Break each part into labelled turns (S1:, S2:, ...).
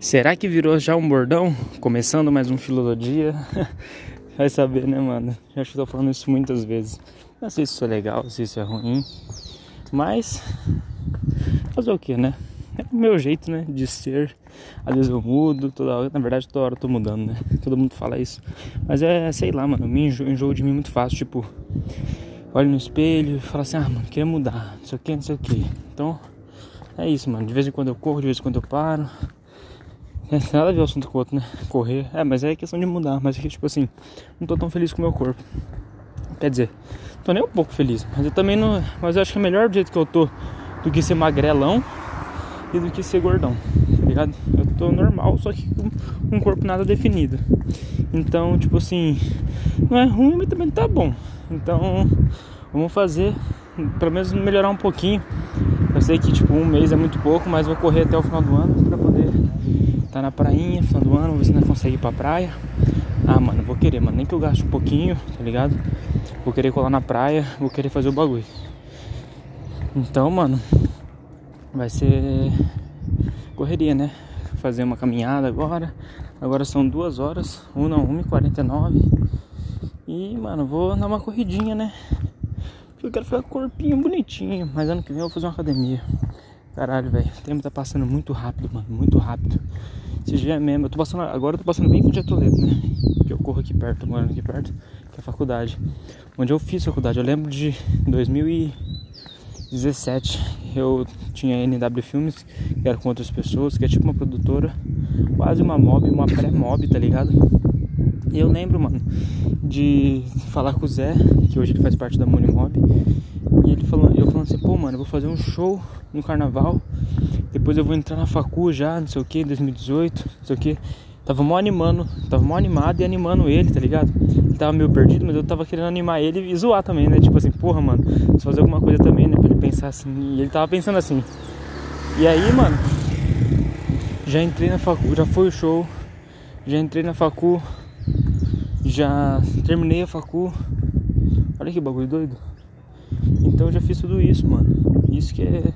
S1: Será que virou já um bordão? Começando mais um filologia. Vai saber, né, mano? Já tô falando isso muitas vezes. Não sei se isso é legal, se isso é ruim. Mas fazer o que, né? É o meu jeito, né, de ser. Às vezes eu mudo, toda hora, na verdade toda hora eu tô mudando, né? Todo mundo fala isso. Mas é, sei lá, mano, eu me enjoo, enjoo de mim muito fácil, tipo, olho no espelho e falo assim, ah, mano, queria mudar, não sei o que, não sei o que. Então, é isso, mano. De vez em quando eu corro, de vez em quando eu paro. É, nada a ver o assunto com o outro, né? Correr. É, mas é questão de mudar. Mas é que, tipo assim, não tô tão feliz com o meu corpo. Quer dizer, tô nem um pouco feliz. Mas eu também não. Mas eu acho que é melhor do jeito que eu tô do que ser magrelão e do que ser gordão. Tá ligado? Eu tô normal, só que com um corpo nada definido. Então, tipo assim, não é ruim, mas também tá bom. Então, vamos fazer, pelo menos melhorar um pouquinho. Eu sei que tipo um mês é muito pouco, mas vou correr até o final do ano para poder tá na prainha, final do ano, se não consegue ir pra praia. Ah, mano, vou querer, mano. Nem que eu gaste um pouquinho, tá ligado? Vou querer colar na praia, vou querer fazer o bagulho. Então, mano, vai ser correria, né? Fazer uma caminhada agora. Agora são duas horas, 1 não, 1h49. E, mano, vou dar uma corridinha, né? Eu quero ficar com o corpinho bonitinho. Mas ano que vem eu vou fazer uma academia. Caralho, velho. O tempo tá passando muito rápido, mano. Muito rápido. Esse dia mesmo. Eu tô passando. Agora eu tô passando bem com o dia Toledo, né? Que eu corro aqui perto, morando aqui perto, que é a faculdade. Onde eu fiz faculdade. Eu lembro de 2017. Eu tinha NW Filmes, que era com outras pessoas, que é tipo uma produtora, quase uma mob, uma pré-mob, tá ligado? E eu lembro, mano, de falar com o Zé, que hoje ele faz parte da Money Mob, e ele falando, eu falando assim, pô, mano, eu vou fazer um show no carnaval. Depois eu vou entrar na facu já, não sei o que, 2018, não sei o que. Tava mó animando, tava mó animado e animando ele, tá ligado? Ele tava meio perdido, mas eu tava querendo animar ele e zoar também, né? Tipo assim, porra, mano, se fazer alguma coisa também, né? Pra ele pensar assim. E ele tava pensando assim. E aí, mano, já entrei na facu, já foi o show, já entrei na facu, já terminei a facu. Olha que bagulho doido. Então eu já fiz tudo isso, mano. Isso que é.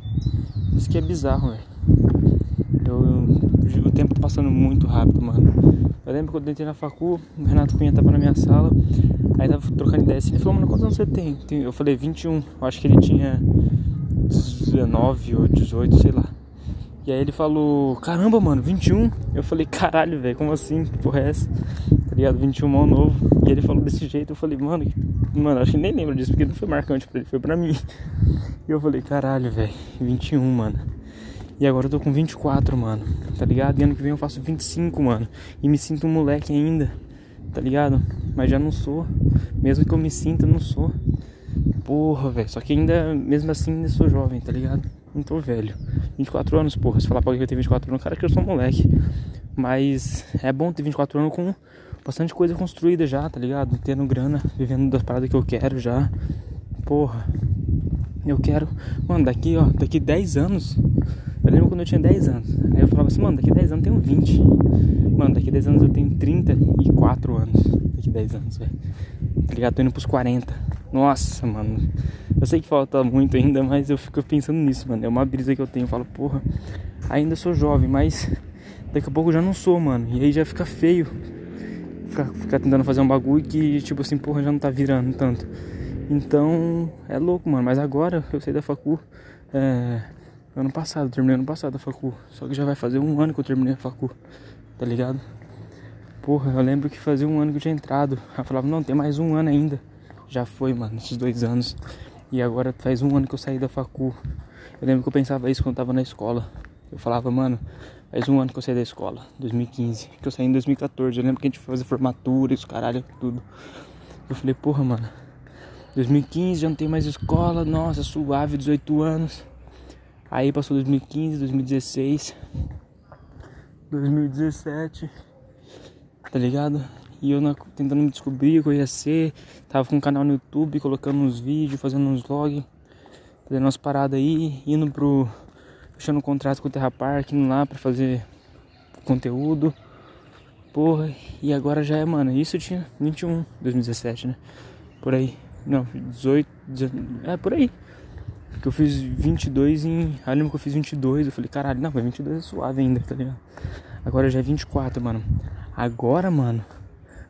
S1: Isso que é bizarro, velho. O tempo tá passando muito rápido, mano. Eu lembro quando eu entrei na facu, o Renato Cunha tava na minha sala, aí tava trocando ideia. Ele falou, mano, quantos anos você tem? Eu falei, 21. Eu acho que ele tinha 19 ou 18, sei lá. E aí ele falou, caramba, mano, 21? Eu falei, caralho, velho, como assim? Que porra é essa? Ligado? 21 mal novo. E ele falou desse jeito, eu falei, mano, mano, acho que nem lembro disso, porque não foi marcante pra ele, foi pra mim. E eu falei, caralho, velho, 21, mano. E agora eu tô com 24, mano, tá ligado? E ano que vem eu faço 25, mano. E me sinto um moleque ainda, tá ligado? Mas já não sou. Mesmo que eu me sinta, não sou. Porra, velho. Só que ainda, mesmo assim, ainda sou jovem, tá ligado? Não tô velho. 24 anos, porra. Se falar pra alguém que eu tenho 24 anos, cara, que eu sou um moleque. Mas é bom ter 24 anos com bastante coisa construída já, tá ligado? Tendo grana, vivendo das paradas que eu quero já. Porra. Eu quero. Mano, daqui, ó, daqui 10 anos. Eu lembro quando eu tinha 10 anos. Aí eu falava assim, mano, daqui 10 anos eu tenho 20. Mano, daqui 10 anos eu tenho 34 anos. Daqui 10 anos, velho. Tá ligado? Tô indo pros 40. Nossa, mano. Eu sei que falta muito ainda, mas eu fico pensando nisso, mano. É uma brisa que eu tenho. Eu falo, porra, ainda sou jovem, mas daqui a pouco eu já não sou, mano. E aí já fica feio. Ficar, ficar tentando fazer um bagulho que, tipo assim, porra, já não tá virando tanto. Então, é louco, mano. Mas agora eu saí da facu. É, ano passado, terminei ano passado a facu. Só que já vai fazer um ano que eu terminei a facu. Tá ligado? Porra, eu lembro que fazia um ano que eu tinha entrado. Eu falava, não, tem mais um ano ainda. Já foi, mano, esses dois anos. E agora faz um ano que eu saí da facu. Eu lembro que eu pensava isso quando eu tava na escola. Eu falava, mano, faz um ano que eu saí da escola, 2015. Que eu saí em 2014. Eu lembro que a gente foi fazer formatura, isso, caralho, tudo. Eu falei, porra, mano, 2015 já não tem mais escola, nossa, suave, 18 anos. Aí passou 2015, 2016, 2017, tá ligado? E eu tentando me descobrir o que eu ia ser. Tava com um canal no YouTube, colocando uns vídeos, fazendo uns vlogs, fazendo umas paradas aí, indo pro. Fechando um contrato com o Terra Park, indo lá pra fazer conteúdo. Porra, e agora já é, mano, isso eu tinha 21, 2017, né? Por aí. Não, 18, 19, é por aí. Que eu fiz 22 em. Ah, lembro que eu fiz 22. Eu falei, caralho, não, mas 22 é suave ainda, tá ligado? Agora já é 24, mano. Agora, mano,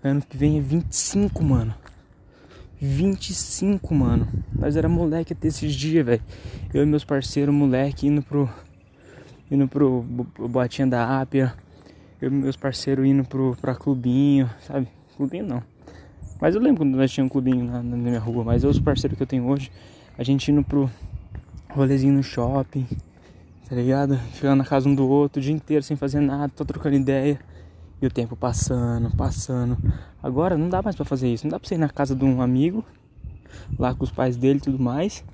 S1: ano que vem é 25, mano. 25, mano. Nós era moleque até esses dias, velho. Eu e meus parceiros, moleque, indo pro. Indo pro Boatinha da Ápia. Eu e meus parceiros indo pro, pra clubinho, sabe? Clubinho não. Mas eu lembro quando nós tínhamos um clubinho na, na minha rua. Mas os parceiros que eu tenho hoje, a gente indo pro rolezinho no shopping, tá ligado? Ficando na casa um do outro o dia inteiro sem fazer nada, tô trocando ideia. E o tempo passando, passando. Agora não dá mais para fazer isso. Não dá pra você ir na casa de um amigo, lá com os pais dele e tudo mais,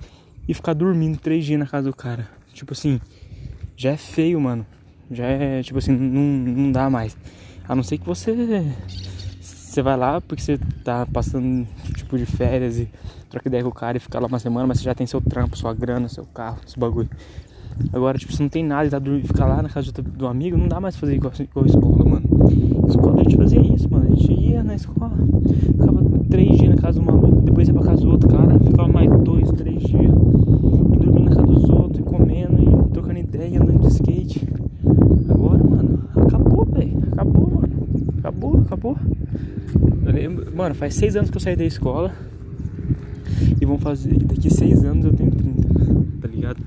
S1: e ficar dormindo três dias na casa do cara. Tipo assim, já é feio, mano. Já é, tipo assim, não, não dá mais. A não ser que você. Você vai lá porque você tá passando tipo de férias e troca ideia com o cara e fica lá uma semana, mas você já tem seu trampo, sua grana, seu carro, esse bagulho. Agora, tipo, você não tem nada e tá ficar lá na casa do amigo, não dá mais fazer igual, igual escola, mano. Escola a gente fazia isso, mano. A gente ia na escola, ficava três dias na casa do maluco, depois ia pra casa do outro cara, ficava mais dois, três dias. E dormindo na casa dos outros, e comendo, e trocando ideia, andando de skate. Agora, mano, acabou, velho. Acabou, mano. Acabou, acabou. Lembro, mano, faz seis anos que eu saí da escola. E vão fazer. Daqui seis anos eu tenho 30, tá ligado?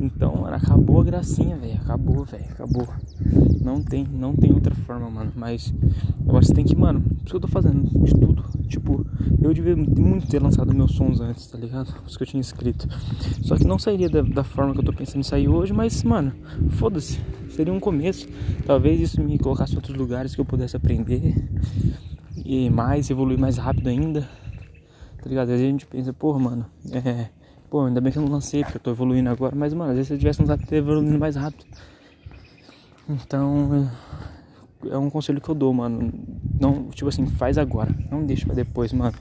S1: Então, mano, acabou a gracinha, velho. Acabou, velho. Acabou. Não tem, não tem outra forma, mano. Mas agora você tem que, mano, isso que eu tô fazendo de tudo. Tipo, eu devia muito ter lançado meus sons antes, tá ligado? Os que eu tinha escrito. Só que não sairia da, da forma que eu tô pensando em sair hoje, mas, mano, foda-se. Seria um começo. Talvez isso me colocasse em outros lugares que eu pudesse aprender. E mais, evoluir mais rápido ainda. Tá ligado? Às vezes a gente pensa, porra, mano, é Pô, ainda bem que eu não lancei, porque eu tô evoluindo agora. Mas, mano, às vezes se eu tivesse lançado, eu evoluindo mais rápido. Então, é um conselho que eu dou, mano. Não, tipo assim, faz agora. Não deixa pra depois, mano.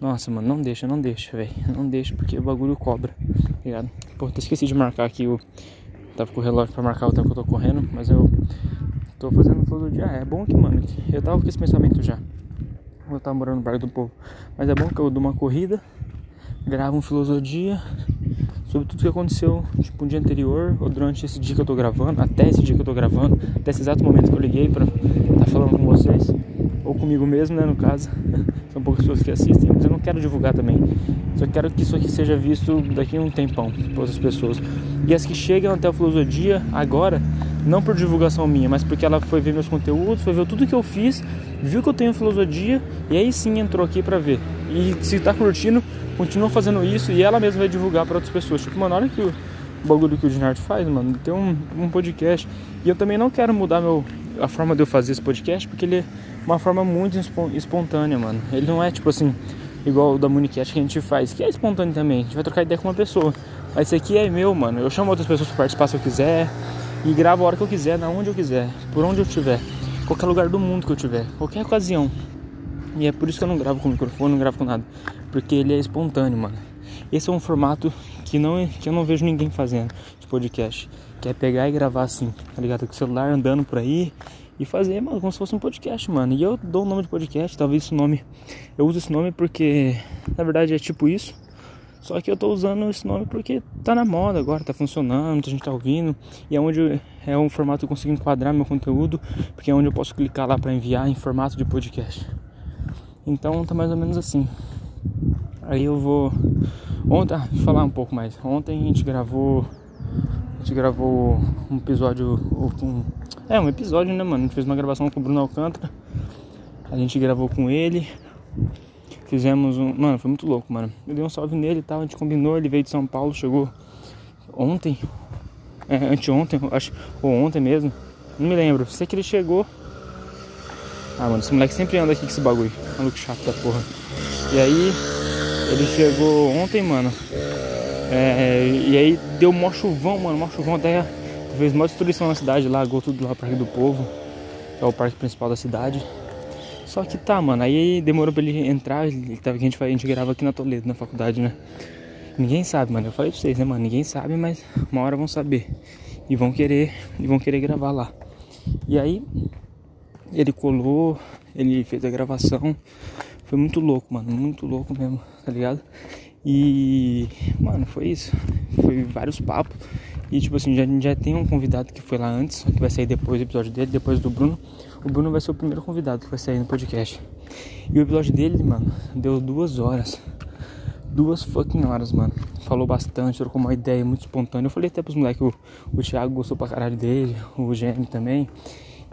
S1: Nossa, mano, não deixa, não deixa, velho. Não deixa, porque o bagulho cobra, tá ligado? Pô, até esqueci de marcar aqui o. Tava com o relógio pra marcar o tempo que eu tô correndo, mas eu tô fazendo todo dia. É bom que, mano, eu tava com esse pensamento já. Eu tava morando no Parque do Povo. Mas é bom que eu dou uma corrida, gravo um filosofia sobre tudo que aconteceu tipo um dia anterior ou durante esse dia que eu tô gravando, até esse dia que eu tô gravando, até esse exato momento que eu liguei para estar tá falando com vocês ou comigo mesmo, né, no caso. São poucas pessoas que assistem, mas eu não quero divulgar também. Só quero que isso aqui seja visto daqui a um tempão por outras pessoas. E as que chegam até o Filosofia agora, não por divulgação minha, mas porque ela foi ver meus conteúdos, foi ver tudo que eu fiz, viu que eu tenho Filosofia e aí sim entrou aqui para ver. E se tá curtindo, continua fazendo isso e ela mesma vai divulgar para outras pessoas. Tipo, mano, olha que o bagulho que o Dinard faz, mano. Tem um, um podcast. E eu também não quero mudar meu, a forma de eu fazer esse podcast, porque ele é uma forma muito espontânea, mano. Ele não é tipo assim, igual o da Monicast que a gente faz, que é espontâneo também. A gente vai trocar ideia com uma pessoa. Mas esse aqui é meu, mano. Eu chamo outras pessoas para participar se eu quiser. E gravo a hora que eu quiser, na onde eu quiser, por onde eu estiver. Qualquer lugar do mundo que eu tiver, qualquer ocasião. E é por isso que eu não gravo com microfone, não gravo com nada porque ele é espontâneo, mano. Esse é um formato que não que eu não vejo ninguém fazendo de podcast, que é pegar e gravar assim, tá ligado? Com o celular andando por aí e fazer, mano, como se fosse um podcast, mano. E eu dou o nome de podcast, talvez esse nome eu uso esse nome porque na verdade é tipo isso. Só que eu tô usando esse nome porque tá na moda agora, tá funcionando, muita gente tá ouvindo. E é onde é um formato que eu consigo enquadrar meu conteúdo, porque é onde eu posso clicar lá para enviar em formato de podcast. Então tá mais ou menos assim. Aí eu vou. Ontem, ah, falar um pouco mais. Ontem a gente gravou. A gente gravou um episódio. Um, é, um episódio, né, mano? A gente fez uma gravação com o Bruno Alcântara. A gente gravou com ele. Fizemos um. Mano, foi muito louco, mano. Eu dei um salve nele e tal. A gente combinou. Ele veio de São Paulo, chegou ontem. É, anteontem, acho. Ou ontem mesmo. Não me lembro. Sei que ele chegou. Ah, mano, esse moleque sempre anda aqui com esse bagulho. Maluco chato da porra. E aí, ele chegou ontem, mano. É, e aí deu mó chuvão, mano. Mó chuvão até fez mó destruição na cidade, lagou tudo lá, Parque do Povo. Que é o parque principal da cidade. Só que tá, mano. Aí demorou pra ele entrar. Ele tava a gente, a gente grava aqui na Toledo, na faculdade, né? Ninguém sabe, mano. Eu falei pra vocês, né, mano? Ninguém sabe, mas uma hora vão saber. E vão querer. E vão querer gravar lá. E aí, ele colou, ele fez a gravação. Foi muito louco, mano, muito louco mesmo, tá ligado? E, mano, foi isso. Foi vários papos. E tipo assim, já, já tem um convidado que foi lá antes, que vai sair depois do episódio dele, depois do Bruno. O Bruno vai ser o primeiro convidado que vai sair no podcast. E o episódio dele, mano, deu duas horas. Duas fucking horas, mano. Falou bastante, trocou uma ideia muito espontânea. Eu falei até pros moleques, o, o Thiago gostou pra caralho dele, o Gêmeo também.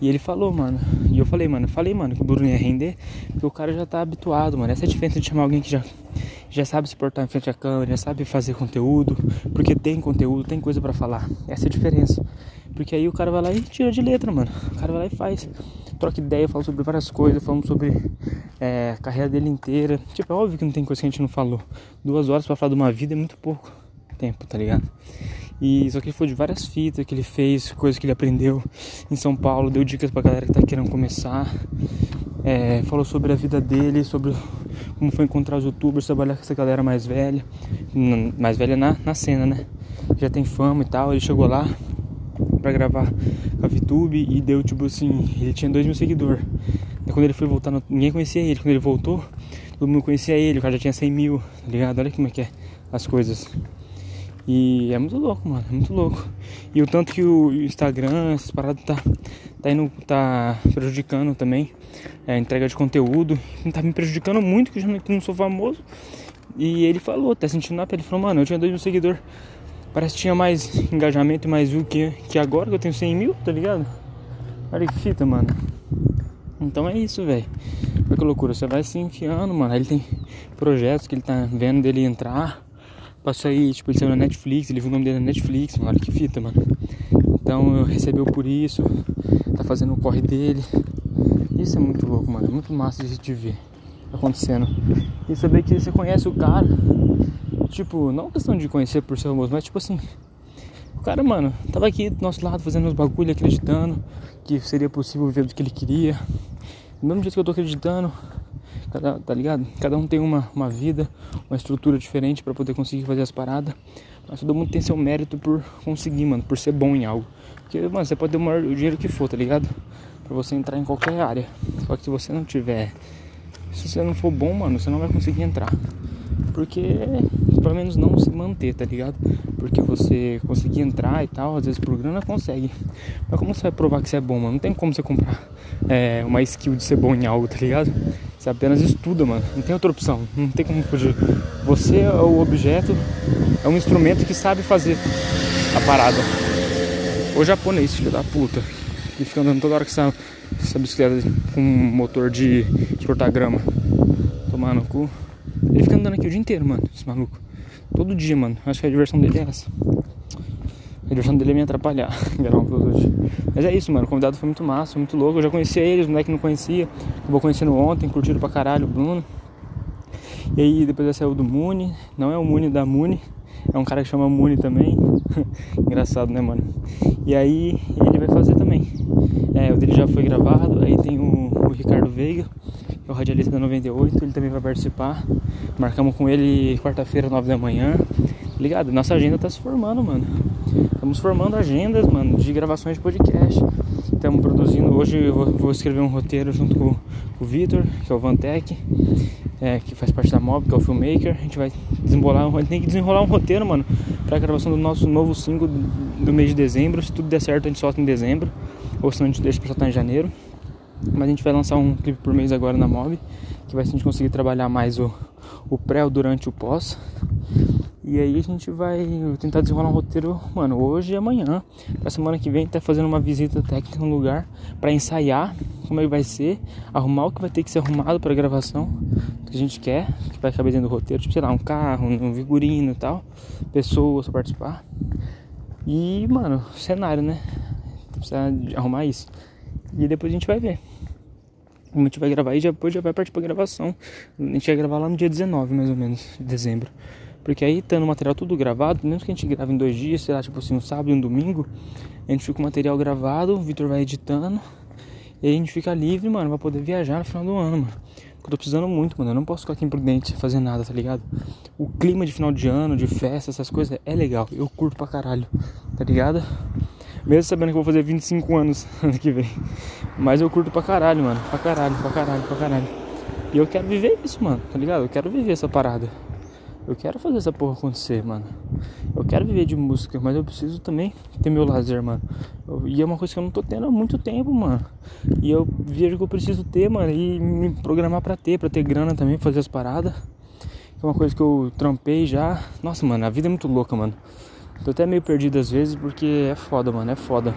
S1: E ele falou, mano. E eu falei, mano, eu falei, mano, que o Bruno ia render, porque o cara já tá habituado, mano. Essa é a diferença de chamar alguém que já, já sabe se portar em frente à câmera, já sabe fazer conteúdo, porque tem conteúdo, tem coisa para falar. Essa é a diferença. Porque aí o cara vai lá e tira de letra, mano. O cara vai lá e faz. Troca ideia, fala sobre várias coisas, falamos sobre é, a carreira dele inteira. Tipo, é óbvio que não tem coisa que a gente não falou. Duas horas para falar de uma vida é muito pouco tempo, tá ligado? E só que ele falou de várias fitas que ele fez, coisas que ele aprendeu em São Paulo, deu dicas pra galera que tá querendo começar. É, falou sobre a vida dele, sobre como foi encontrar os youtubers, trabalhar com essa galera mais velha, mais velha na, na cena, né? Já tem fama e tal. Ele chegou lá pra gravar a VTube e deu tipo assim, ele tinha 2 mil seguidores. quando ele foi voltar, ninguém conhecia ele. Quando ele voltou, todo mundo conhecia ele, o cara já tinha 100 mil, tá ligado? Olha como é que é as coisas. E é muito louco, mano, é muito louco. E o tanto que o Instagram, essas paradas tá, tá indo, tá prejudicando também é, a entrega de conteúdo. Tá me prejudicando muito, que eu já não sou famoso. E ele falou, tá sentindo na pele, ele falou, mano, eu tinha dois mil seguidores. Parece que tinha mais engajamento e mais view que, que agora que eu tenho 100 mil, tá ligado? Olha que fita, mano. Então é isso, velho. Olha que loucura, você vai se enfiando, mano. Ele tem projetos que ele tá vendo dele entrar. Passou aí, tipo, ele saiu na Netflix, ele viu o nome dele na Netflix, mano, olha que fita, mano. Então recebeu por isso, tá fazendo o corre dele. Isso é muito louco, mano, é muito massa de ver acontecendo. E saber que você conhece o cara, tipo, não questão de conhecer por ser famoso, mas tipo assim, o cara, mano, tava aqui do nosso lado fazendo os bagulho, acreditando que seria possível viver do que ele queria. Do mesmo jeito que eu tô acreditando, Cada, tá ligado? Cada um tem uma, uma vida, uma estrutura diferente para poder conseguir fazer as paradas. Mas todo mundo tem seu mérito por conseguir, mano, por ser bom em algo. Porque, mano, você pode ter o, maior, o dinheiro que for, tá ligado? Pra você entrar em qualquer área. Só que se você não tiver. Se você não for bom, mano, você não vai conseguir entrar. Porque, pelo menos não se manter, tá ligado? Porque você conseguir entrar e tal, às vezes por grana consegue. Mas como você vai provar que você é bom, mano? Não tem como você comprar é, uma skill de ser bom em algo, tá ligado? Você apenas estuda, mano. Não tem outra opção. Não tem como fugir. Você é o objeto, é um instrumento que sabe fazer a parada. O japonês, filho da puta. Que fica andando toda hora com essa, essa bicicleta com motor de, de cortar grama. Tomar no cu. Ele fica andando aqui o dia inteiro, mano. Esse maluco. Todo dia, mano. Acho que a diversão dele é essa. A diversão dele é me atrapalhar, gravar um hoje. Mas é isso, mano. O convidado foi muito massa, muito louco. Eu já conhecia ele, os moleques não conhecia. Acabou conhecendo ontem, curtiram pra caralho o Bruno. E aí depois ele saiu do Muni. Não é o Muni da Muni. É um cara que chama Muni também. Engraçado, né, mano? E aí ele vai fazer também. É, o dele já foi gravado. Aí tem o, o Ricardo Veiga, é o radialista da 98. Ele também vai participar. Marcamos com ele quarta-feira, 9 da manhã. Ligado? Nossa agenda tá se formando, mano. Estamos formando agendas, mano, de gravações de podcast. Estamos produzindo. Hoje eu vou, vou escrever um roteiro junto com, com o Vitor, que é o Vantec, é, que faz parte da Mob, que é o filmmaker. A gente vai desembolar, um, tem que desenrolar um roteiro, mano, pra gravação do nosso novo single do, do mês de dezembro. Se tudo der certo, a gente solta em dezembro. Ou se não, a gente deixa pra soltar em janeiro. Mas a gente vai lançar um clipe por mês agora na Mob, que vai se a gente conseguir trabalhar mais o, o pré, o durante o pós. E aí a gente vai tentar desenrolar um roteiro, mano, hoje e amanhã. Pra semana que vem tá fazendo uma visita técnica no lugar para ensaiar como é que vai ser, arrumar o que vai ter que ser arrumado para gravação que a gente quer, que vai caber dentro do roteiro, tipo, sei lá, um carro, um figurino e tal, pessoas pra participar. E, mano, cenário, né? Precisa arrumar isso. E depois a gente vai ver. Como a gente vai gravar e depois já vai partir pra gravação. A gente vai gravar lá no dia 19, mais ou menos, de dezembro. Porque aí, tendo o material tudo gravado, mesmo que a gente grave em dois dias, sei lá, tipo assim, um sábado e um domingo, a gente fica com o material gravado, o Victor vai editando, e aí a gente fica livre, mano, pra poder viajar no final do ano, mano. Eu tô precisando muito, mano. Eu não posso ficar aqui imprudente sem fazer nada, tá ligado? O clima de final de ano, de festa, essas coisas é legal. Eu curto pra caralho, tá ligado? Mesmo sabendo que eu vou fazer 25 anos ano que vem. Mas eu curto pra caralho, mano. Pra caralho, pra caralho, pra caralho. E eu quero viver isso, mano, tá ligado? Eu quero viver essa parada. Eu quero fazer essa porra acontecer, mano. Eu quero viver de música, mas eu preciso também ter meu lazer, mano. Eu, e é uma coisa que eu não tô tendo há muito tempo, mano. E eu vejo que eu preciso ter, mano, e me programar pra ter, pra ter grana também, fazer as paradas. É uma coisa que eu trampei já. Nossa, mano, a vida é muito louca, mano. Tô até meio perdido às vezes porque é foda, mano, é foda.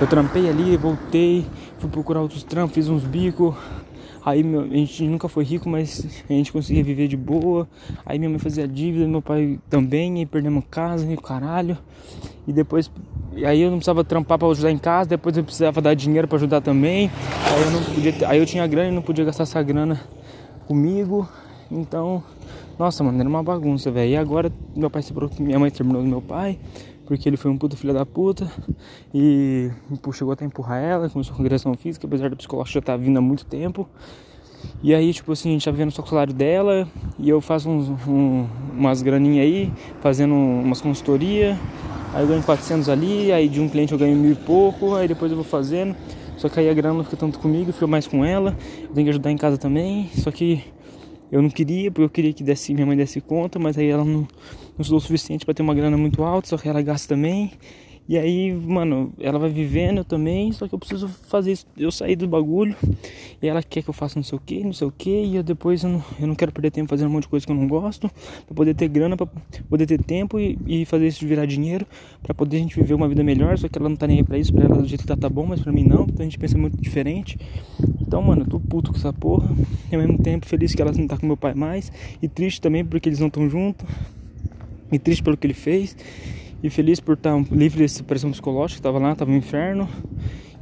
S1: Eu trampei ali, voltei, fui procurar outros trampos, fiz uns bicos. Aí meu, a gente nunca foi rico, mas a gente conseguia viver de boa. Aí minha mãe fazia dívida, meu pai também, aí perdemos casa e caralho. E depois, aí eu não precisava trampar para ajudar em casa, depois eu precisava dar dinheiro para ajudar também. Aí eu não podia, aí eu tinha grana e não podia gastar essa grana comigo. Então, nossa, mano, era uma bagunça, velho. E agora meu pai se minha mãe terminou do meu pai, porque ele foi um puta filho da puta. E chegou até a empurrar ela, começou com agressão física, apesar do psicológico já tá vindo há muito tempo. E aí, tipo assim, a gente tá vendo só o salário dela e eu faço uns, um, umas graninhas aí, fazendo umas consultoria. Aí eu ganho 400 ali, aí de um cliente eu ganho mil e pouco, aí depois eu vou fazendo. Só que aí a grana não fica tanto comigo, fica mais com ela. Eu tenho que ajudar em casa também. Só que eu não queria, porque eu queria que desse, minha mãe desse conta, mas aí ela não, não estudou o suficiente para ter uma grana muito alta, só que ela gasta também. E aí, mano, ela vai vivendo eu também, só que eu preciso fazer isso. Eu sair do bagulho e ela quer que eu faça não sei o que, não sei o que, e eu depois eu não, eu não quero perder tempo fazendo um monte de coisa que eu não gosto, pra poder ter grana, pra poder ter tempo e, e fazer isso virar dinheiro, pra poder a gente viver uma vida melhor. Só que ela não tá nem aí pra isso, pra ela do jeito que tá, tá bom, mas pra mim não, então a gente pensa muito diferente. Então, mano, eu tô puto com essa porra, e ao mesmo tempo feliz que ela não tá com meu pai mais, e triste também porque eles não estão juntos, e triste pelo que ele fez. E feliz por estar livre dessa pressão psicológica, estava lá, estava no inferno.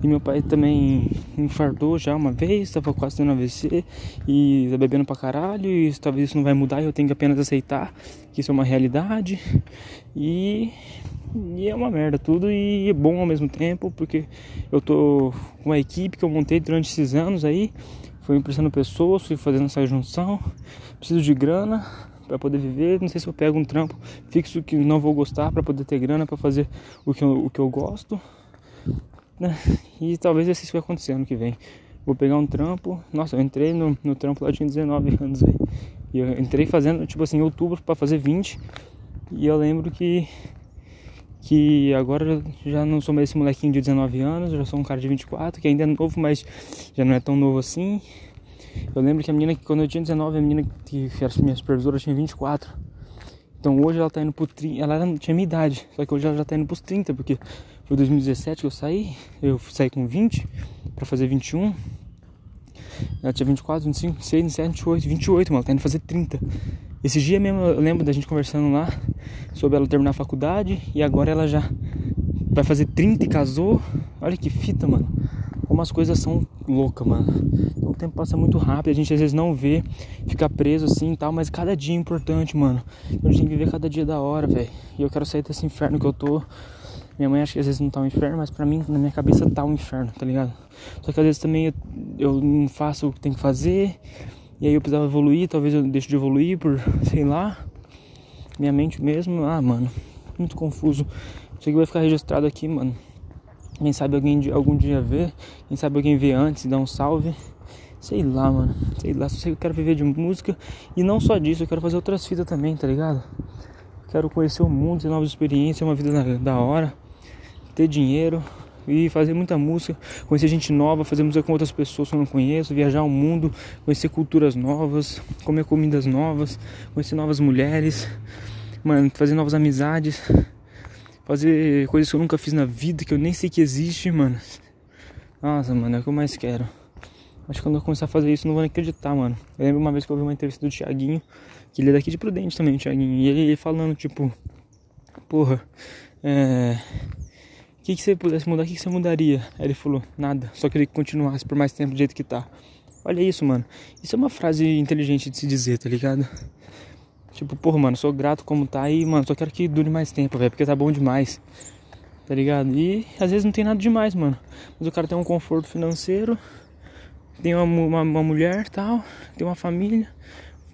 S1: E meu pai também infartou já uma vez, estava quase tendo AVC e tá bebendo pra caralho. E talvez isso não vai mudar e eu tenho que apenas aceitar que isso é uma realidade. E, e é uma merda tudo e é bom ao mesmo tempo, porque eu tô com a equipe que eu montei durante esses anos aí. Fui emprestando pessoas, fui fazendo essa junção. Preciso de grana, para poder viver. Não sei se eu pego um trampo fixo que não vou gostar para poder ter grana para fazer o que, eu, o que eu gosto. Né? E talvez isso vai acontecer ano que vem. Vou pegar um trampo. Nossa, eu entrei no, no trampo lá, tinha 19 anos, velho. E eu entrei fazendo, tipo assim, em outubro para fazer 20. E eu lembro que que agora já não sou mais esse molequinho de 19 anos, já sou um cara de 24, que ainda é novo, mas já não é tão novo assim. Eu lembro que a menina, quando eu tinha 19, a menina que era minha supervisora tinha 24. Então hoje ela tá indo pro 30, ela era, tinha minha idade, só que hoje ela já tá indo pros 30, porque foi 2017 que eu saí, eu saí com 20 para fazer 21. Ela tinha 24, 25, 26, 27, 28, 28, mano, ela tá indo fazer 30. Esse dia mesmo eu lembro da gente conversando lá sobre ela terminar a faculdade e agora ela já vai fazer 30 e casou. Olha que fita, mano como as coisas são loucas, mano. Tempo passa muito rápido, a gente às vezes não vê, fica preso assim e tal, mas cada dia é importante, mano. Então, a gente tem que viver cada dia da hora, velho. E eu quero sair desse inferno que eu tô. Minha mãe acha que às vezes não tá um inferno, mas pra mim, na minha cabeça, tá um inferno, tá ligado? Só que às vezes também eu, eu não faço o que tem que fazer, e aí eu precisava evoluir, talvez eu deixe de evoluir por, sei lá, minha mente mesmo. Ah, mano, muito confuso. Isso aqui vai ficar registrado aqui, mano. Quem sabe alguém algum dia vê, quem sabe alguém vê antes, dá um salve. Sei lá, mano. Sei lá, só sei que eu quero viver de música. E não só disso, eu quero fazer outras fitas também, tá ligado? Quero conhecer o mundo, ter novas experiências, uma vida da, hora, ter dinheiro e fazer muita música, conhecer gente nova, fazer música com outras pessoas que eu não conheço, viajar o mundo, conhecer culturas novas, comer comidas novas, conhecer novas mulheres, mano, fazer novas amizades fazer coisas que eu nunca fiz na vida, que eu nem sei que existe, mano. Nossa, mano, é o que eu mais quero. Acho que quando eu começar a fazer isso, não vou nem acreditar, mano. Eu lembro uma vez que eu vi uma entrevista do Thiaguinho, que ele é daqui de Prudente também, o Thiaguinho. E ele, ele falando, tipo, porra, é. O que, que você pudesse mudar, o que, que você mudaria? Aí ele falou, nada, só que ele continuasse por mais tempo do jeito que tá. Olha isso, mano. Isso é uma frase inteligente de se dizer, tá ligado? Tipo, porra, mano, sou grato como tá aí, mano, só quero que dure mais tempo, velho, porque tá bom demais. Tá ligado? E às vezes não tem nada demais, mano. Mas o cara tem um conforto financeiro, tem uma, uma, uma mulher tal, tem uma família.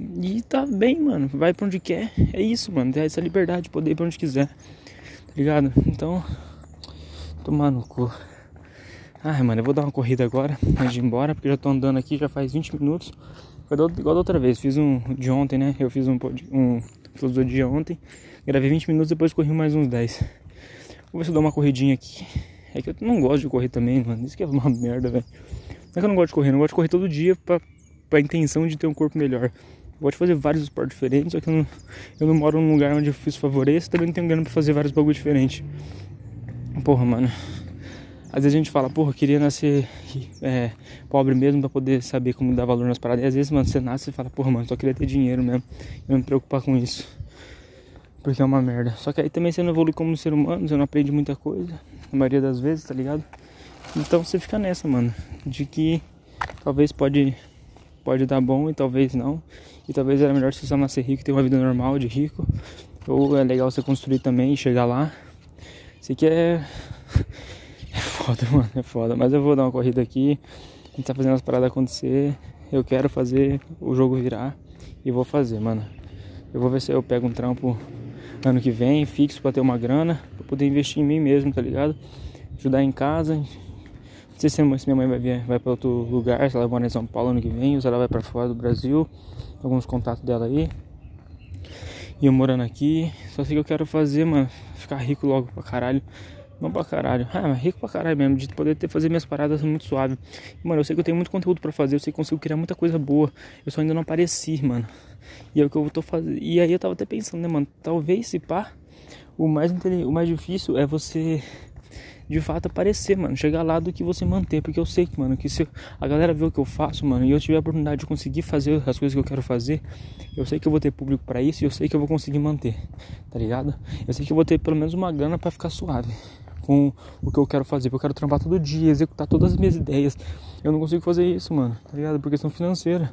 S1: E tá bem, mano. Vai pra onde quer. É isso, mano. Tem essa liberdade de poder ir pra onde quiser. Tá ligado? Então, tomar no cu. Ai, mano, eu vou dar uma corrida agora, antes de ir embora, porque já tô andando aqui já faz 20 minutos. Igual da outra vez, fiz um de ontem, né? Eu fiz um, um filosofia ontem. Gravei 20 minutos, depois corri mais uns 10. Vou ver se eu dou uma corridinha aqui. É que eu não gosto de correr também, mano. Isso que é uma merda, velho. Não é que eu não gosto de correr, eu não gosto de correr todo dia pra, pra intenção de ter um corpo melhor. Eu gosto de fazer vários esportes diferentes, só que eu não, eu não moro num lugar onde eu fiz favoreço, também não tenho grana pra fazer vários bagulhos diferentes. Porra, mano. Às vezes a gente fala, porra, queria nascer é, pobre mesmo pra poder saber como dar valor nas paradas. E às vezes, mano, você nasce e fala, porra, mano, só queria ter dinheiro mesmo. E não me preocupar com isso. Porque é uma merda. Só que aí também você não evolui como ser humano, você não aprende muita coisa. Na maioria das vezes, tá ligado? Então você fica nessa, mano. De que talvez pode, pode dar bom e talvez não. E talvez era melhor você só nascer rico e ter uma vida normal de rico. Ou é legal você construir também e chegar lá. Isso aqui é foda, mano, é foda. Mas eu vou dar uma corrida aqui. A gente tá fazendo as paradas acontecer. Eu quero fazer o jogo virar. E vou fazer, mano. Eu vou ver se eu pego um trampo ano que vem, fixo pra ter uma grana. Pra poder investir em mim mesmo, tá ligado? Ajudar em casa. Sei se minha mãe vai, vir, vai pra outro lugar, se ela mora em São Paulo ano que vem, ou se ela vai pra fora do Brasil. Alguns contatos dela aí. E eu morando aqui. Só sei que eu quero fazer, mano. Ficar rico logo pra caralho. Não pra caralho. Ah, mas rico pra caralho mesmo. De poder ter, fazer minhas paradas muito suave. Mano, eu sei que eu tenho muito conteúdo pra fazer. Eu sei que consigo criar muita coisa boa. Eu só ainda não apareci, mano. E é o que eu tô fazendo. E aí eu tava até pensando, né, mano? Talvez se pá. O mais, o mais difícil é você de fato aparecer, mano. Chegar lá do que você manter. Porque eu sei, mano, que se a galera vê o que eu faço, mano, e eu tiver a oportunidade de conseguir fazer as coisas que eu quero fazer, eu sei que eu vou ter público para isso e eu sei que eu vou conseguir manter, tá ligado? Eu sei que eu vou ter pelo menos uma grana para ficar suave com o que eu quero fazer. Porque eu quero trampar todo dia, executar todas as minhas ideias. Eu não consigo fazer isso, mano, tá ligado? Por questão financeira.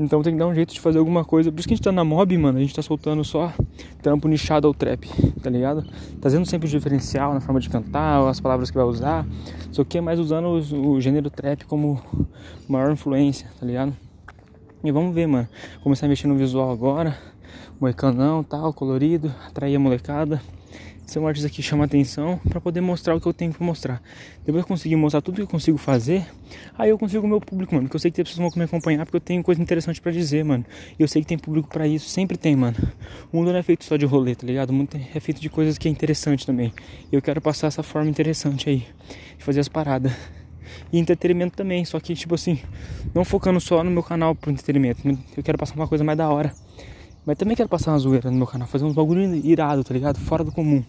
S1: Então tem que dar um jeito de fazer alguma coisa. Por isso que a gente tá na mob, mano. A gente tá soltando só trampo nichado ao trap, tá ligado? Trazendo sempre o diferencial na forma de cantar, as palavras que vai usar. Só que é mais usando o, gênero trap como maior influência, tá ligado? E vamos ver, mano. Começar a mexer no visual agora. Moicanão, tal, colorido, atrair a molecada ser um artista que chama atenção para poder mostrar o que eu tenho para mostrar. Depois eu conseguir mostrar tudo que eu consigo fazer, aí eu consigo o meu público, mano. Porque eu sei que tem pessoas que vão me acompanhar porque eu tenho coisa interessante para dizer, mano. E eu sei que tem público para isso, sempre tem, mano. O mundo não é feito só de rolê, tá ligado? O mundo é feito de coisas que é interessante também. E eu quero passar essa forma interessante aí, de fazer as paradas. E entretenimento também, só que, tipo assim, não focando só no meu canal pro entretenimento. Eu quero passar uma coisa mais da hora. Mas também quero passar uma zoeira no meu canal, fazer uns bagulho irado, tá ligado? Fora do comum.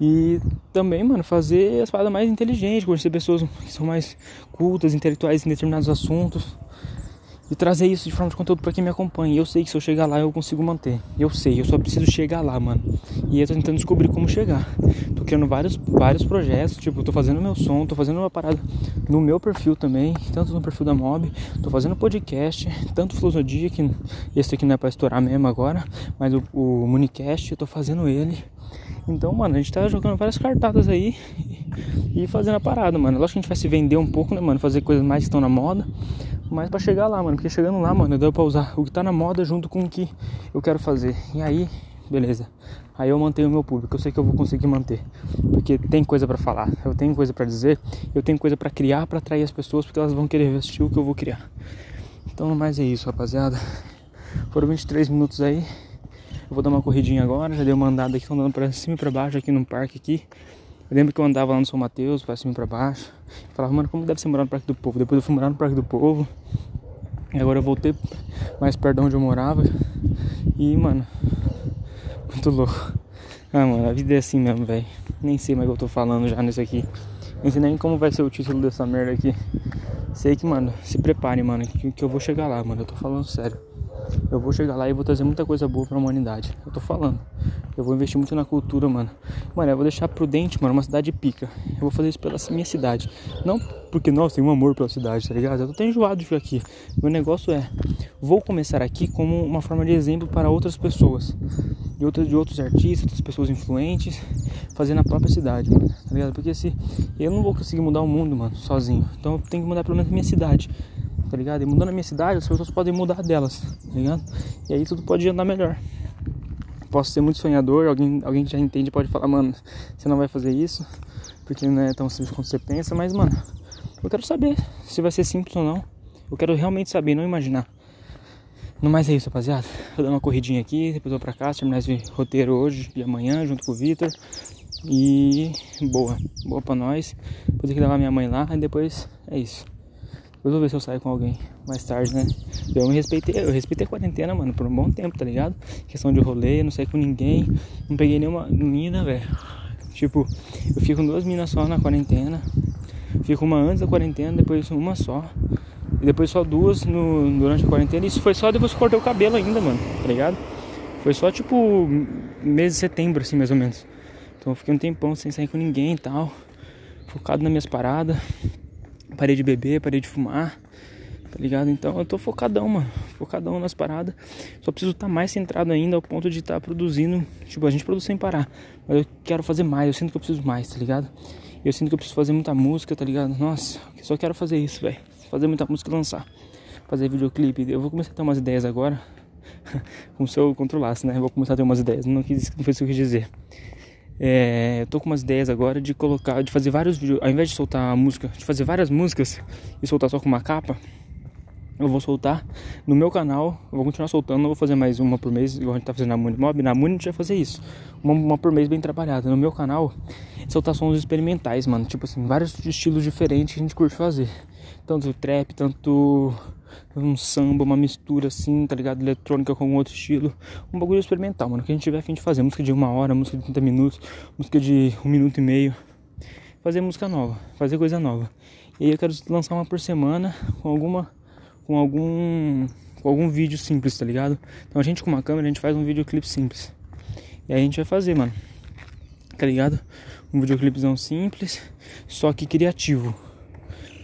S1: E também, mano, fazer as paradas mais inteligentes, conhecer pessoas que são mais cultas, intelectuais em determinados assuntos. E trazer isso de forma de conteúdo para quem me acompanha. Eu sei que se eu chegar lá eu consigo manter. Eu sei, eu só preciso chegar lá, mano. E eu tô tentando descobrir como chegar. Tô criando vários, vários projetos, tipo, tô fazendo meu som, tô fazendo uma parada no meu perfil também, tanto no perfil da Mob, tô fazendo podcast, tanto filosofia, que esse aqui não é pra estourar mesmo agora, mas o, o Municast, eu tô fazendo ele. Então, mano, a gente tá jogando várias cartadas aí e fazendo a parada, mano. Lógico que a gente vai se vender um pouco, né, mano? Fazer coisas mais que estão na moda. Mas pra chegar lá, mano. Porque chegando lá, mano, deu pra usar o que tá na moda junto com o que eu quero fazer. E aí, beleza. Aí eu mantenho o meu público. Eu sei que eu vou conseguir manter. Porque tem coisa para falar. Eu tenho coisa para dizer. Eu tenho coisa para criar, para atrair as pessoas. Porque elas vão querer assistir o que eu vou criar. Então, mais é isso, rapaziada. Foram 23 minutos aí. Eu vou dar uma corridinha agora, já dei uma andada aqui, tô andando pra cima e pra baixo aqui no parque aqui. Eu lembro que eu andava lá no São Mateus, pra cima e pra baixo. falava, mano, como deve ser morar no Parque do Povo? Depois eu fui morar no Parque do Povo. E agora eu voltei mais perto de onde eu morava. E, mano, muito louco. Ah, mano, a vida é assim mesmo, velho. Nem sei mais o que eu tô falando já nisso aqui. Nem sei nem como vai ser o título dessa merda aqui. Sei que, mano, se prepare, mano, que, que eu vou chegar lá, mano. Eu tô falando sério. Eu vou chegar lá e vou trazer muita coisa boa pra humanidade. Eu tô falando. Eu vou investir muito na cultura, mano. Mano, eu vou deixar Prudente, mano, uma cidade pica. Eu vou fazer isso pela minha cidade. Não porque, nossa, tem um amor pela cidade, tá ligado? Eu tô até enjoado de ficar aqui. Meu negócio é, vou começar aqui como uma forma de exemplo para outras pessoas. De outros, de outros artistas, outras pessoas influentes, fazer na própria cidade, mano. Tá ligado? Porque se eu não vou conseguir mudar o mundo, mano, sozinho. Então eu tenho que mudar pelo menos a minha cidade tá ligado? E mudando a minha cidade, as pessoas podem mudar delas, tá ligado? E aí tudo pode andar melhor. Posso ser muito sonhador, alguém, alguém que já entende pode falar, mano, você não vai fazer isso, porque não é tão simples quanto você pensa, mas, mano, eu quero saber se vai ser simples ou não. Eu quero realmente saber, não imaginar. No mais é isso, rapaziada. Vou dar uma corridinha aqui, depois vou pra casa, terminar esse roteiro hoje e amanhã, junto com o Vitor. E boa, boa pra nós. Vou ter que levar minha mãe lá e depois é isso. Depois vou ver se eu saio com alguém mais tarde, né? Eu me respeitei, eu respeitei a quarentena, mano, por um bom tempo, tá ligado? Questão de rolê, não saí com ninguém, não peguei nenhuma mina, velho. Tipo, eu fico com duas minas só na quarentena. Fico uma antes da quarentena, depois uma só. E depois só duas no, durante a quarentena. Isso foi só depois que cortei o cabelo ainda, mano, tá ligado? Foi só tipo mês de setembro, assim, mais ou menos. Então eu fiquei um tempão sem sair com ninguém e tal. Focado nas minhas paradas. Parei de beber, parei de fumar. Tá ligado? Então eu tô focadão, mano. Focadão nas paradas. Só preciso estar tá mais centrado ainda ao ponto de estar tá produzindo. Tipo, a gente produz sem parar. Mas eu quero fazer mais. Eu sinto que eu preciso mais, tá ligado? Eu sinto que eu preciso fazer muita música, tá ligado? Nossa, eu só quero fazer isso, velho fazer muita música e lançar. Fazer videoclipe. Eu vou começar a ter umas ideias agora. Como se eu controlasse, né? Eu vou começar a ter umas ideias. Não, quis, não foi isso que eu quis dizer. É, eu tô com umas ideias agora de colocar, de fazer vários vídeos, ao invés de soltar a música, de fazer várias músicas e soltar só com uma capa, eu vou soltar no meu canal, eu vou continuar soltando, não vou fazer mais uma por mês, igual a gente tá fazendo na Moon Mob, na Moon a gente vai fazer isso, uma, uma por mês bem trabalhada. No meu canal, soltar sons experimentais, mano, tipo assim, vários estilos diferentes que a gente curte fazer tanto trap, tanto um samba, uma mistura assim, tá ligado? Eletrônica com outro estilo. Um bagulho experimental, mano. Que a gente tiver a fim de fazer. Música de uma hora, música de 30 minutos, música de um minuto e meio. Fazer música nova, fazer coisa nova. E aí eu quero lançar uma por semana com alguma. com algum. com algum vídeo simples, tá ligado? Então a gente com uma câmera, a gente faz um videoclipe simples. E aí a gente vai fazer, mano. Tá ligado? Um videoclipezão simples, só que criativo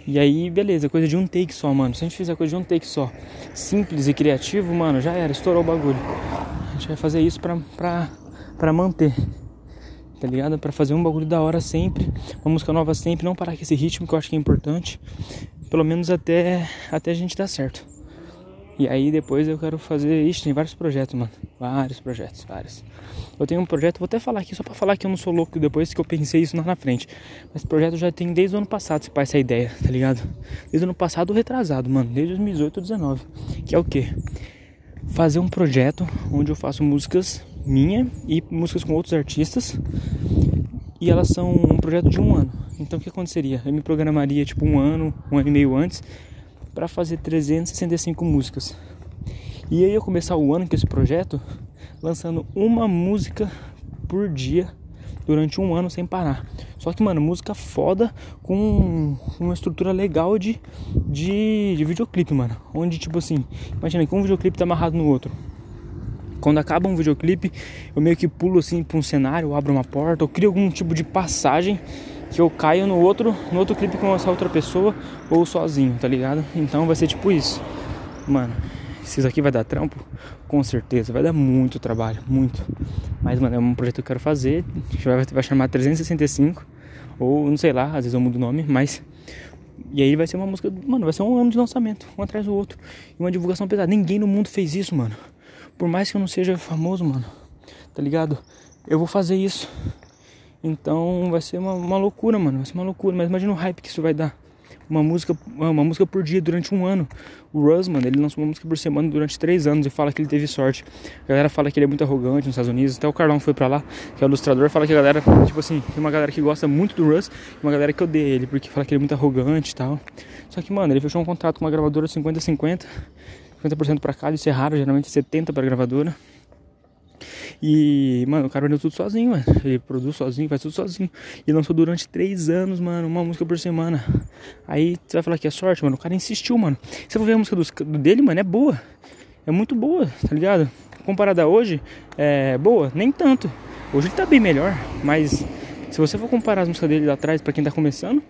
S1: e aí, beleza, coisa de um take só, mano. Se a gente fizer coisa de um take só, simples e criativo, mano, já era, estourou o bagulho. A gente vai fazer isso pra, pra, pra manter, tá ligado? Pra fazer um bagulho da hora sempre, uma música nova sempre, não parar com esse ritmo que eu acho que é importante. Pelo menos até, até a gente dar certo. E aí depois eu quero fazer. Ixi, tem vários projetos, mano. Vários projetos, vários. Eu tenho um projeto, vou até falar aqui, só pra falar que eu não sou louco depois que eu pensei isso lá na frente. Mas projeto já tem desde o ano passado, se pá, essa ideia, tá ligado? Desde o ano passado retrasado, mano. Desde 2018 ou 2019. Que é o quê? Fazer um projeto onde eu faço músicas minha e músicas com outros artistas. E elas são um projeto de um ano. Então o que aconteceria? Eu me programaria tipo um ano, um ano e meio antes para fazer 365 músicas. E aí eu começar o ano com esse projeto lançando uma música por dia durante um ano sem parar. Só que, mano, música foda com uma estrutura legal de, de, de videoclipe, mano. Onde, tipo assim, imagina que um videoclipe tá amarrado no outro. Quando acaba um videoclipe, eu meio que pulo assim pra um cenário, abro uma porta, eu crio algum tipo de passagem que eu caio no outro, no outro clipe com essa outra pessoa ou sozinho, tá ligado? Então vai ser tipo isso. Mano, isso aqui vai dar trampo, com certeza, vai dar muito trabalho, muito. Mas, mano, é um projeto que eu quero fazer, vai, vai chamar 365, ou não sei lá, às vezes eu mudo o nome, mas. E aí vai ser uma música, mano, vai ser um ano de lançamento, um atrás do outro. E uma divulgação pesada. Ninguém no mundo fez isso, mano. Por mais que eu não seja famoso, mano, tá ligado? Eu vou fazer isso. Então vai ser uma, uma loucura, mano. Vai ser uma loucura. Mas imagina o hype que isso vai dar. Uma música, uma música por dia durante um ano. O Russ, mano, ele lançou uma música por semana durante três anos e fala que ele teve sorte. A galera fala que ele é muito arrogante nos Estados Unidos. Até o Carlão foi pra lá, que é o ilustrador, fala que a galera, tipo assim, tem uma galera que gosta muito do Russ e uma galera que odeia ele, porque fala que ele é muito arrogante e tal. Só que, mano, ele fechou um contrato com uma gravadora 50-50, 50%, pra cada, isso é raro, geralmente 70% pra gravadora. E, mano, o cara vendeu tudo sozinho, mano. Ele produz sozinho, faz tudo sozinho. E lançou durante três anos, mano, uma música por semana. Aí você vai falar que é sorte, mano. O cara insistiu, mano. Você for ver a música do, dele, mano, é boa. É muito boa, tá ligado? Comparada a hoje, é boa, nem tanto. Hoje ele tá bem melhor, mas se você for comparar as músicas dele lá atrás pra quem tá começando,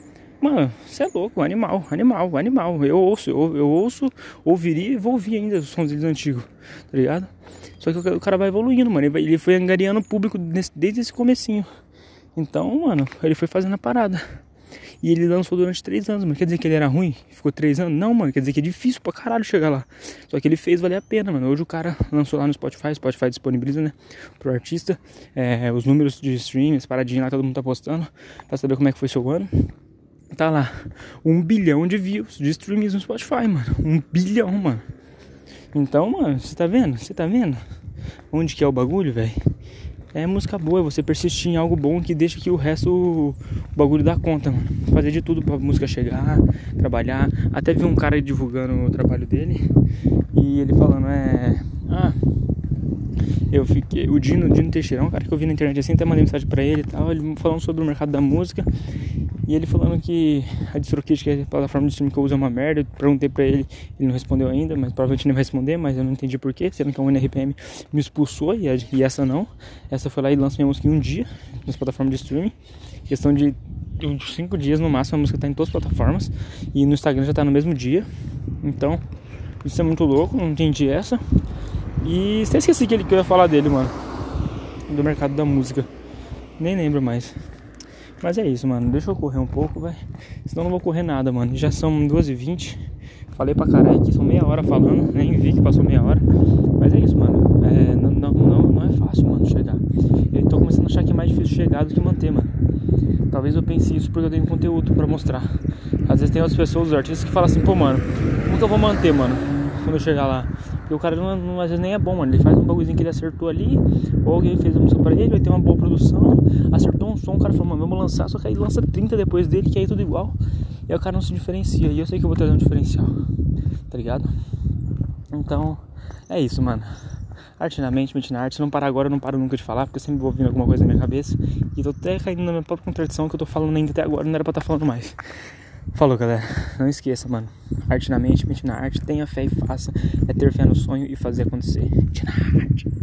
S1: mano, você é louco, animal, animal, animal. Eu ouço, eu, eu ouço, ouviria e vou ouvir ainda os sons deles antigos, tá ligado? Só que o cara vai evoluindo, mano. Ele foi angariando o público desde esse comecinho. Então, mano, ele foi fazendo a parada. E ele lançou durante três anos, mano. Quer dizer que ele era ruim? Ficou três anos? Não, mano. Quer dizer que é difícil pra caralho chegar lá. Só que ele fez valer a pena, mano. Hoje o cara lançou lá no Spotify. Spotify disponibiliza, né? Pro artista. É, os números de stream, as paradinhas lá, todo mundo tá postando. Pra saber como é que foi seu ano. Tá lá. Um bilhão de views de streams no Spotify, mano. Um bilhão, mano. Então, mano, você tá vendo? Você tá vendo? Onde que é o bagulho, velho? É música boa, é você persistir em algo bom que deixa que o resto, o bagulho dá conta, mano. Fazer de tudo pra música chegar, trabalhar. Até vi um cara divulgando o trabalho dele e ele falando, é. Ah, eu fiquei. O Dino, Dino Teixeira, é cara que eu vi na internet assim, até mandei mensagem pra ele e tal. Ele falando sobre o mercado da música. E ele falando que a DistroKid, que é a plataforma de streaming que eu uso, é uma merda. Eu perguntei pra ele, ele não respondeu ainda, mas provavelmente nem vai responder, mas eu não entendi porquê. Sendo que a UNRPM me expulsou e, a, e essa não. Essa foi lá e lança minha música em um dia nas plataformas de streaming. Questão de uns 5 dias no máximo, a música tá em todas as plataformas. E no Instagram já tá no mesmo dia. Então, isso é muito louco, não entendi essa. E até esqueci que, ele, que eu ia falar dele, mano. Do mercado da música. Nem lembro mais. Mas é isso, mano. Deixa eu correr um pouco, velho. Senão não vou correr nada, mano. Já são 2h20. Falei pra caralho aqui, são meia hora falando. Nem vi que passou meia hora. Mas é isso, mano. É, não, não, não, não é fácil, mano, chegar. Eu tô começando a achar que é mais difícil chegar do que manter, mano. Talvez eu pense isso porque eu tenho conteúdo pra mostrar. Às vezes tem outras pessoas, os artistas, que falam assim, pô, mano, como que eu vou manter, mano, quando eu chegar lá? Porque o cara não, não, às vezes nem é bom, mano. Ele faz um bagulhozinho que ele acertou ali, ou alguém fez a música pra ele, vai ter uma boa produção, acertou um som, o cara falou, mano, vamos lançar, só que aí lança 30 depois dele, que aí é tudo igual. E aí o cara não se diferencia. E eu sei que eu vou trazer um diferencial, tá ligado? Então, é isso, mano. Arte na mente, mente na arte. Se não parar agora, eu não paro nunca de falar, porque eu sempre vou ouvindo alguma coisa na minha cabeça. E tô até caindo na minha própria contradição que eu tô falando ainda até agora, não era pra estar tá falando mais. Falou, galera. Não esqueça, mano. Arte na mente, mente na arte. Tenha fé e faça. É ter fé no sonho e fazer acontecer. Arte na arte.